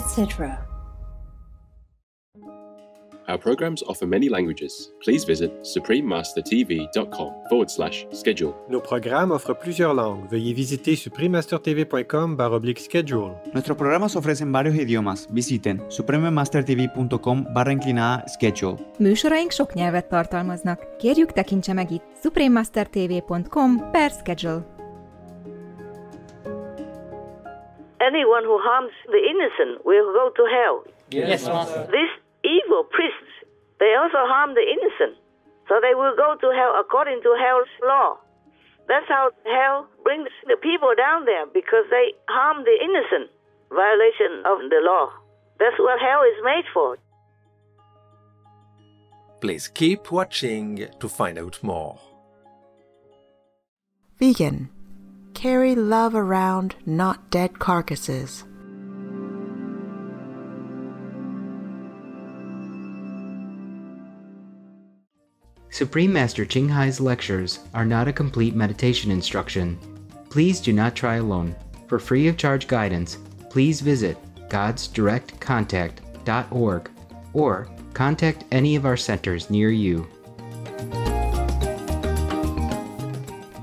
etc. Our programs offer many languages. Please visit suprememastertv.com forward slash schedule. Nos programas offrent plusieurs langues. Veuillez visiter suprememastertv.com oblique schedule. Nuestros programas ofrecen varios idiomas. Visiten suprememastertv.com barra inclinada schedule. Műsoraink sok nyelvet tartalmaznak. Kérjük tekintse meg itt suprememastertv.com per schedule. Anyone who harms the innocent will go to hell. Yes, Master. These evil priests, they also harm the innocent. So they will go to hell according to hell's law. That's how hell brings the people down there because they harm the innocent. Violation of the law. That's what hell is made for. Please keep watching to find out more. Vegan. Carry love around, not dead carcasses. Supreme Master Ching Hai's lectures are not a complete meditation instruction. Please do not try alone. For free of charge guidance, please visit godsdirectcontact.org or contact any of our centers near you.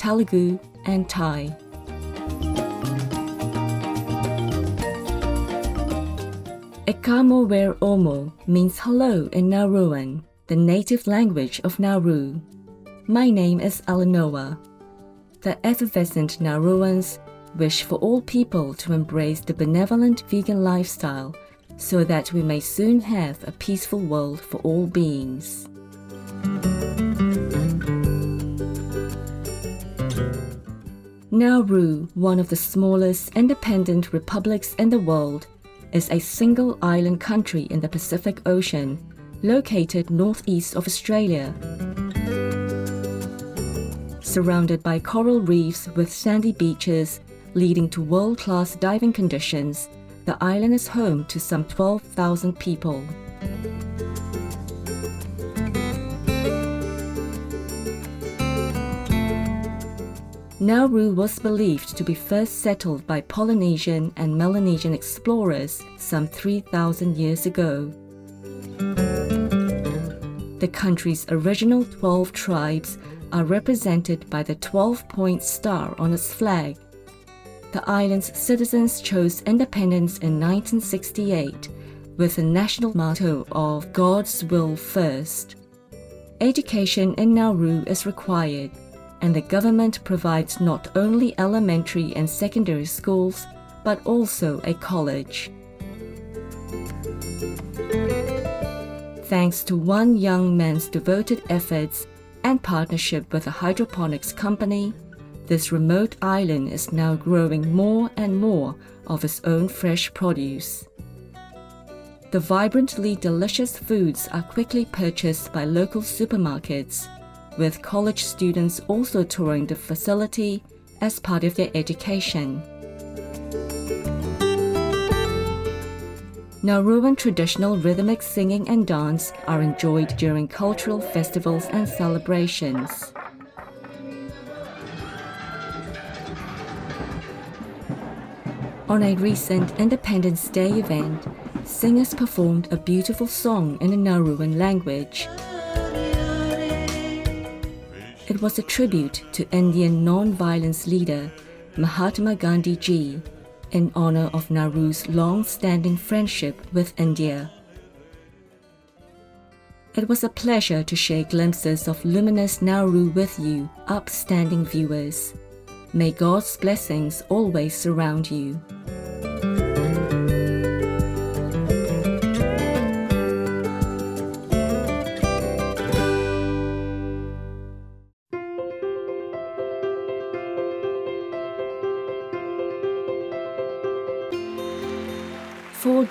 Telugu, and Thai. Ekamowir Omo means hello in Nauruan, the native language of Nauru. My name is Eleanor. The effervescent Nauruans wish for all people to embrace the benevolent vegan lifestyle so that we may soon have a peaceful world for all beings. Nauru, one of the smallest independent republics in the world, is a single island country in the Pacific Ocean, located northeast of Australia. Surrounded by coral reefs with sandy beaches leading to world class diving conditions, the island is home to some 12,000 people. Nauru was believed to be first settled by Polynesian and Melanesian explorers some 3,000 years ago. The country's original 12 tribes are represented by the 12 point star on its flag. The island's citizens chose independence in 1968 with the national motto of God's Will First. Education in Nauru is required and the government provides not only elementary and secondary schools, but also a college. Thanks to one young man's devoted efforts and partnership with a hydroponics company, this remote island is now growing more and more of its own fresh produce. The vibrantly delicious foods are quickly purchased by local supermarkets with college students also touring the facility as part of their education. Nauruan traditional rhythmic singing and dance are enjoyed during cultural festivals and celebrations. On a recent Independence Day event, singers performed a beautiful song in the Nauruan language. It was a tribute to Indian non-violence leader Mahatma Gandhi ji, in honor of Nauru's long standing friendship with India. It was a pleasure to share glimpses of luminous Nauru with you, upstanding viewers. May God's blessings always surround you.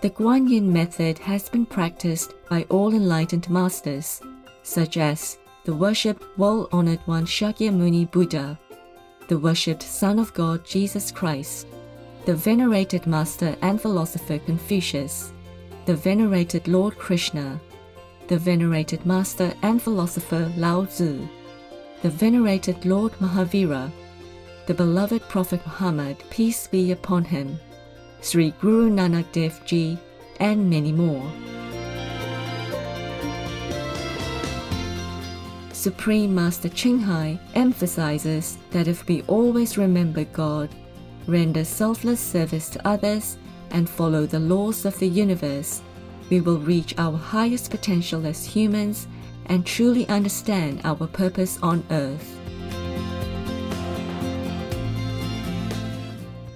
The Kuan Yin method has been practiced by all enlightened masters, such as the worshipped world honored one Shakyamuni Buddha, the worshipped Son of God Jesus Christ, the venerated master and philosopher Confucius, the venerated Lord Krishna, the venerated master and philosopher Lao Tzu, the venerated Lord Mahavira, the beloved Prophet Muhammad, peace be upon him, Sri Guru Nanak Dev Ji, and many more. Supreme Master Ching Hai emphasizes that if we always remember God, render selfless service to others, and follow the laws of the universe, we will reach our highest potential as humans and truly understand our purpose on earth.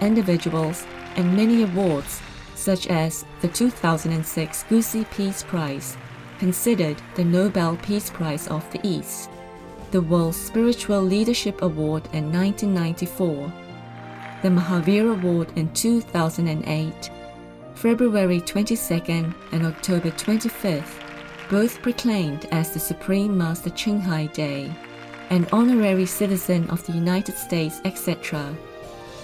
individuals, and many awards, such as the 2006 Gusi Peace Prize, considered the Nobel Peace Prize of the East, the World Spiritual Leadership Award in 1994, the Mahavir Award in 2008, February 22nd and October 25th, both proclaimed as the Supreme Master Ching Hai Day, an honorary citizen of the United States, etc.,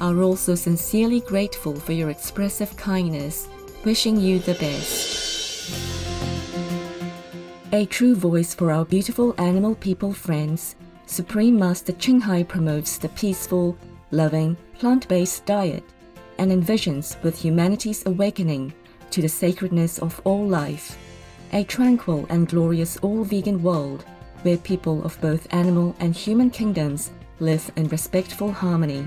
are also sincerely grateful for your expressive kindness, wishing you the best. A true voice for our beautiful animal people friends, Supreme Master Ching Hai promotes the peaceful, loving, plant based diet and envisions with humanity's awakening to the sacredness of all life, a tranquil and glorious all vegan world where people of both animal and human kingdoms live in respectful harmony.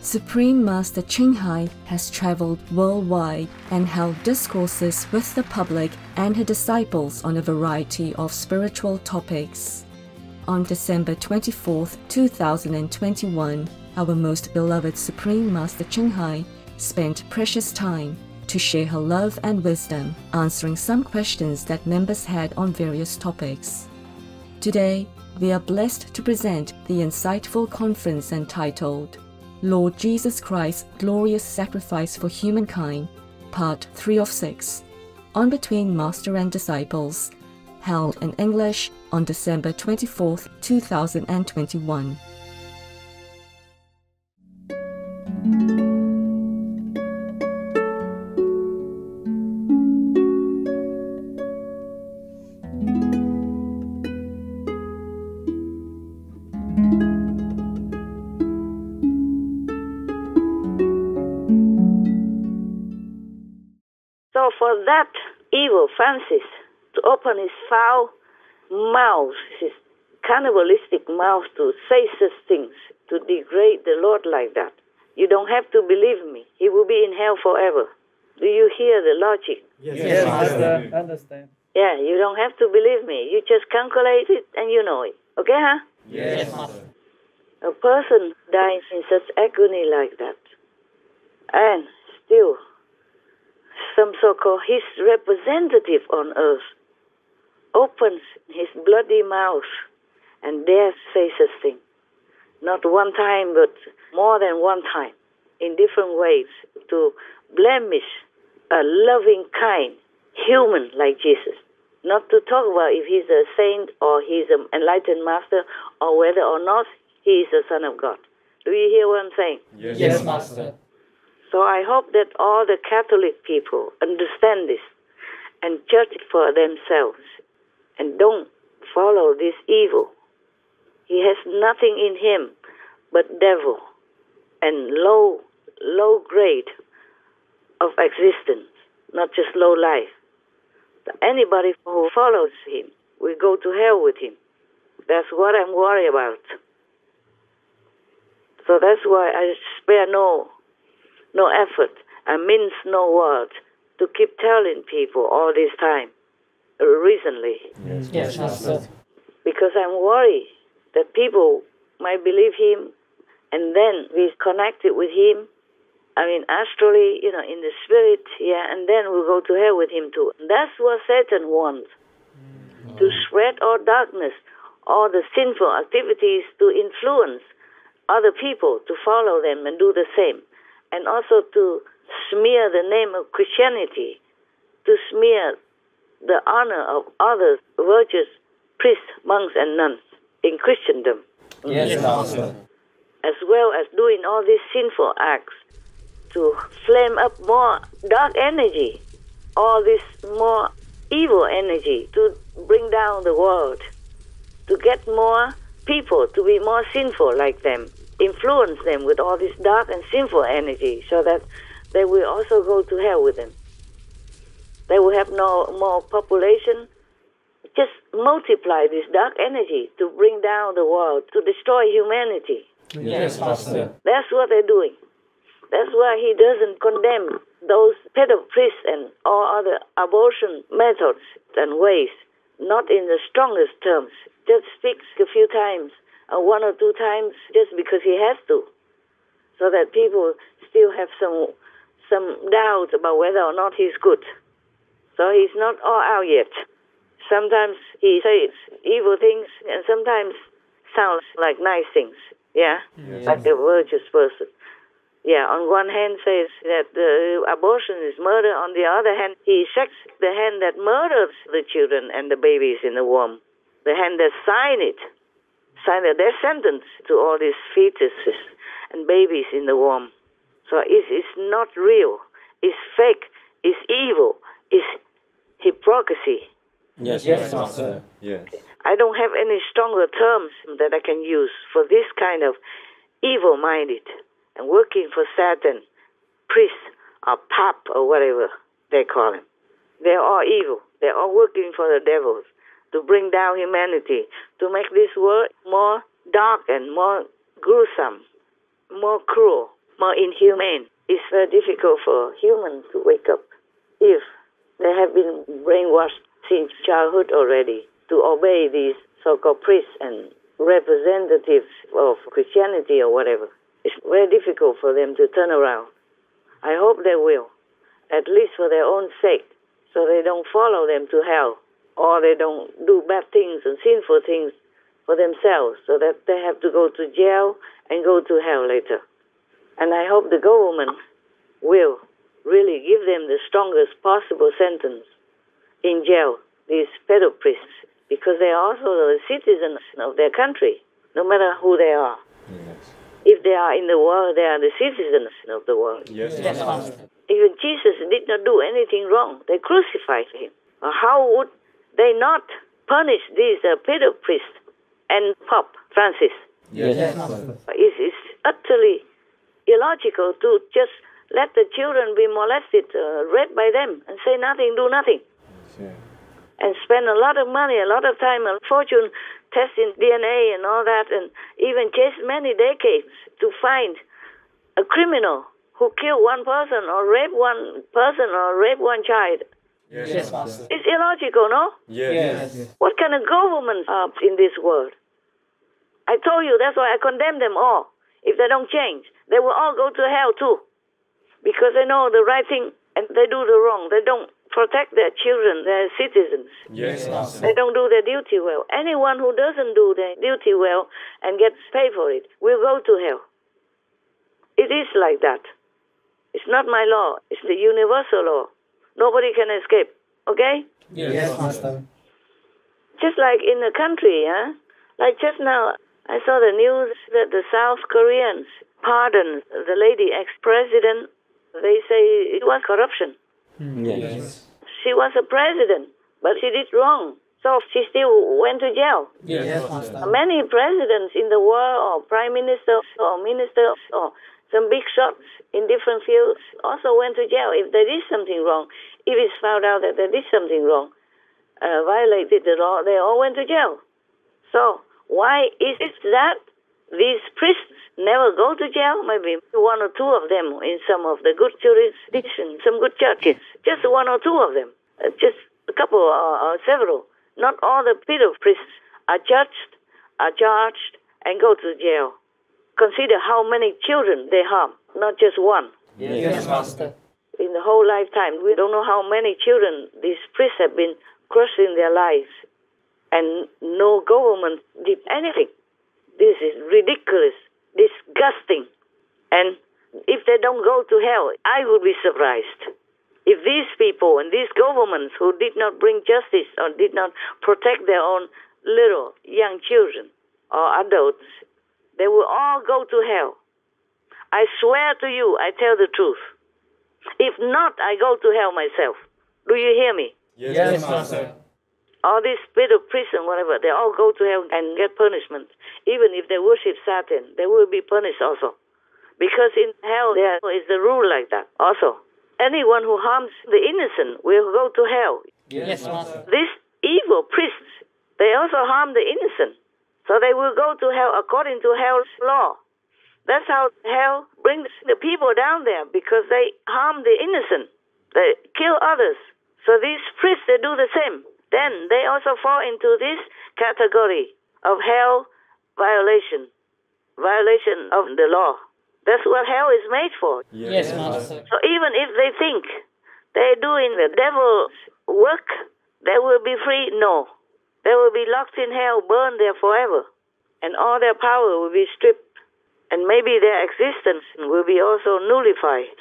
Supreme Master Ching Hai has traveled worldwide and held discourses with the public and her disciples on a variety of spiritual topics. On December 24, 2021, our most beloved Supreme Master Ching Hai spent precious time to share her love and wisdom, answering some questions that members had on various topics. Today, we are blessed to present the insightful conference entitled Lord Jesus Christ's Glorious Sacrifice for Humankind, Part 3 of 6, on Between Master and Disciples, held in English on December 24, 2021. For that evil Francis to open his foul mouth, his cannibalistic mouth to say such things, to degrade the Lord like that, you don't have to believe me. He will be in hell forever. Do you hear the logic? Yes, Master. Understand. Yeah, you don't have to believe me. You just calculate it and you know it. Okay, huh? Yes, Master. A person dies in such agony like that, and still some so-called his representative on earth opens his bloody mouth and dares say such thing. Not one time, but more than one time, in different ways, to blemish a loving, kind human like Jesus. Not to talk about if he's a saint or he's an enlightened master or whether or not he is the Son of God. Do you hear what I'm saying? Yes, yes Master. So I hope that all the Catholic people understand this and judge it for themselves and don't follow this evil. He has nothing in him but devil and low low grade of existence, not just low life. Anybody who follows him will go to hell with him. That's what I'm worried about. So that's why I spare no no effort and mince no words to keep telling people all this time, uh, recently. Yes, yes Master. Because I'm worried that people might believe him and then be connected with him. I mean, astrally, you know, in the spirit, yeah, and then we'll go to hell with him too. That's what Satan wants to spread all darkness, all the sinful activities to influence other people to follow them and do the same and also to smear the name of Christianity, to smear the honor of others, virtuous priests, monks, and nuns. in Christendom. Yes, Master. As well as doing all these sinful acts to flame up more dark energy, all this more evil energy to bring down the world, to get more people to be more sinful like them, influence them with all this dark and sinful energy so that they will also go to hell with them. They will have no more population. Just multiply this dark energy to bring down the world, to destroy humanity. Yes, Master. That's what they're doing. That's why he doesn't condemn those pedo priests and all other abortion methods and ways, not in the strongest terms. Just speaks a few times, uh, one or two times, just because he has to, so that people still have some some doubt about whether or not he's good. So he's not all out yet. Sometimes he says evil things, and sometimes sounds like nice things. Yeah, like a virtuous person. Yeah, on one hand says that the abortion is murder. On the other hand, he shakes the hand that murders the children and the babies in the womb. The hand that sign it, sign the death sentence to all these fetuses and babies in the womb. So it's, it's not real. It's fake. It's evil. It's hypocrisy. Yes, yes, Master. Yes. I don't have any stronger terms that I can use for this kind of evil minded and working for Satan, priest or pop or whatever they call him. They're all evil. They're all working for the devil to bring down humanity, to make this world more dark and more gruesome, more cruel, more inhumane. It's very difficult for humans to wake up if they have been brainwashed since childhood already to obey these so-called priests and representatives of Christianity or whatever. It's very difficult for them to turn around. I hope they will, at least for their own sake, so they don't follow them to hell or they don't do bad things and sinful things for themselves so that they have to go to jail and go to hell later. And I hope the government will really give them the strongest possible sentence in jail, these pedo priests, because they are also the citizens of their country, no matter who they are. If they are in the world, they are the citizens of the world. Yes, Yes, Even Jesus did not do anything wrong. They crucified him. How would they not punish these uh, pedo priests and Pope Francis? Yes, Master. It's, it's utterly illogical to just let the children be molested, uh, raped by them, and say nothing, do nothing, and spend a lot of money, a lot of time, a fortune testing DNA and all that, and even chase many decades to find a criminal who killed one person or raped one person or raped one child. Yes, Master. It's illogical, no? Yes. What kind of government are in this world? I told you that's why I condemn them all. If they don't change, they will all go to hell too. Because they know the right thing and they do the wrong. They don't protect their children, their citizens. Yes, They don't do their duty well. Anyone who doesn't do their duty well and gets paid for it will go to hell. It is like that. It's not my law. It's the universal law. Nobody can escape. Okay? Yes, Master. just like in the country, huh? Like just now, I saw the news that the South Koreans pardoned the lady ex-president. They say it was corruption. Hmm, yes. She was a president, but she did wrong. So she still went to jail. Yes, Master. Many presidents in the world, or prime ministers, or ministers, or some big shots in different fields also went to jail if they did something wrong. If it's found out that they did something wrong, uh, violated the law, they all went to jail. So why is it that these priests never go to jail? Maybe one or two of them in some of the good jurisdictions, some good churches. Just one or two of them. Uh, just a couple or, or several. Not all the pedo priests are judged, are charged, and go to jail. Consider how many children they harm, not just one. Yes, Master. In the whole lifetime, we don't know how many children these priests have been crushed in their lives, and no government did anything. This is ridiculous, disgusting, and if they don't go to hell, I would be surprised. If these people and these governments who did not bring justice or did not protect their own little young children, or adults, they will all go to hell. I swear to you, I tell the truth. If not, I go to hell myself. Do you hear me? Yes, Master. All these spirit of prison, whatever, they all go to hell and get punishment. Even if they worship Satan, they will be punished also. Because in hell there is the rule like that also. Anyone who harms the innocent will go to hell. Yes, Master. These evil priests, they also harm the innocent. So they will go to hell according to hell's law. That's how hell brings the people down there because they harm the innocent. They kill others. So these priests, they do the same. Then they also fall into this category of hell violation, violation of the law. That's what hell is made for. Yes, Master. So even if they think they're doing the devil's work, they will be free. No. They will be locked in hell, burned there forever. And all their power will be stripped. And maybe their existence will be also nullified.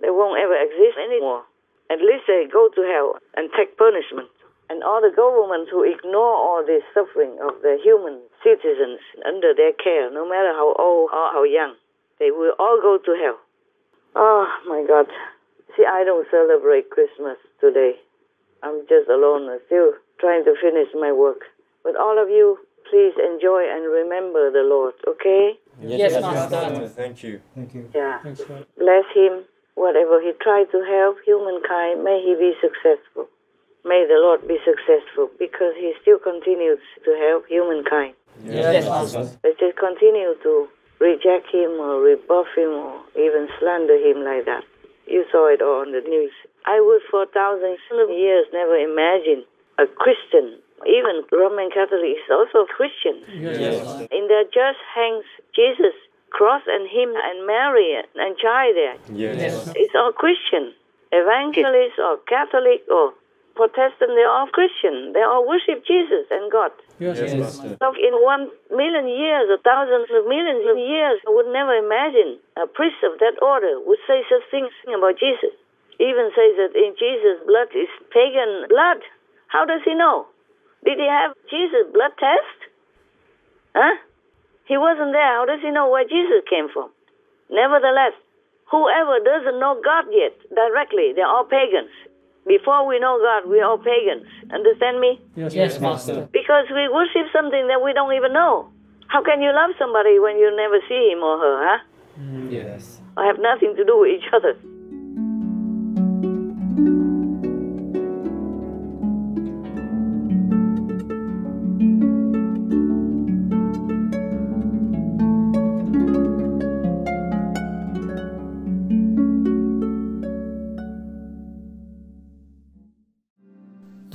They won't ever exist anymore. At least they go to hell and take punishment. And all the governments who ignore all this suffering of the human citizens under their care, no matter how old or how young, they will all go to hell. Oh my God. See, I don't celebrate Christmas today. I'm just alone, still trying to finish my work. But all of you, please enjoy and remember the Lord, okay? Yes, Master. Thank you. Thank you. Yeah. Thanks, Lord. Bless him. Whatever he tried to help humankind, may he be successful. May the Lord be successful because he still continues to help humankind. Yes, Master. Let's just continue to reject him or rebuff him or even slander him like that. You saw it all on the news. I would for thousands of years never imagine a Christian, even Roman Catholic is also Christian. Yes, Master. In their church hangs Jesus, cross and him and Mary and child there. Yes. It's all Christian. Evangelist or Catholic or Protestant, they're all Christian. They all worship Jesus and God. Yes, Master. So in one million years or thousands of millions of years, I would never imagine a priest of that order would say such things about Jesus. Even say that in Jesus' blood is pagan blood. How does he know? Did he have Jesus' blood test? Huh? He wasn't there. How does he know where Jesus came from? Nevertheless, whoever doesn't know God yet directly, they're all pagans. Before we know God, we're all pagans. Understand me? Yes, Master. Because we worship something that we don't even know. How can you love somebody when you never see him or her, huh? Mm, yes. Or have nothing to do with each other?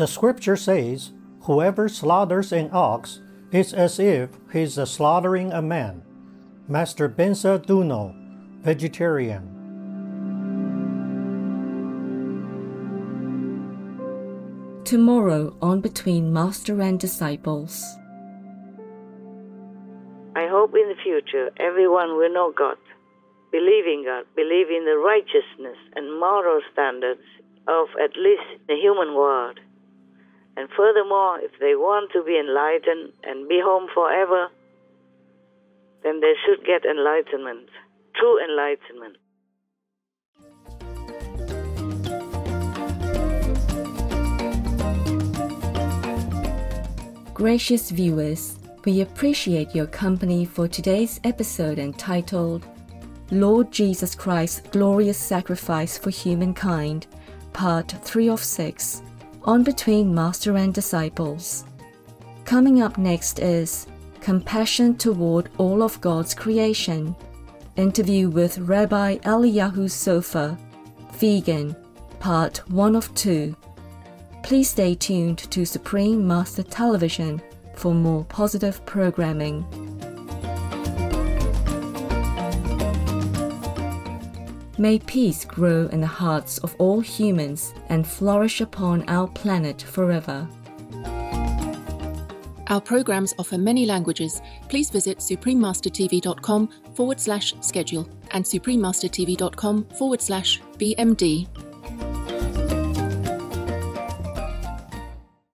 The scripture says, Whoever slaughters an ox is as if he's slaughtering a man. Master Beinsa Douno, vegetarian. Tomorrow on Between Master and Disciples. I hope in the future everyone will know God, believe in God, believe in the righteousness and moral standards of at least the human world. And furthermore, if they want to be enlightened and be home forever, then they should get enlightenment, true enlightenment. Gracious viewers, we appreciate your company for today's episode entitled Lord Jesus Christ's Glorious Sacrifice for Humankind, Part 3 of 6, on Between Master and Disciples. Coming up next is Compassion Toward All of God's Creation, interview with Rabbi Eliyahu Sofa, Vegan, Part 1 of 2. Please stay tuned to Supreme Master Television for more positive programming. May peace grow in the hearts of all humans and flourish upon our planet forever. Our programs offer many languages. Please visit suprememastertv.com forward slash schedule and suprememastertv.com forward slash BMD.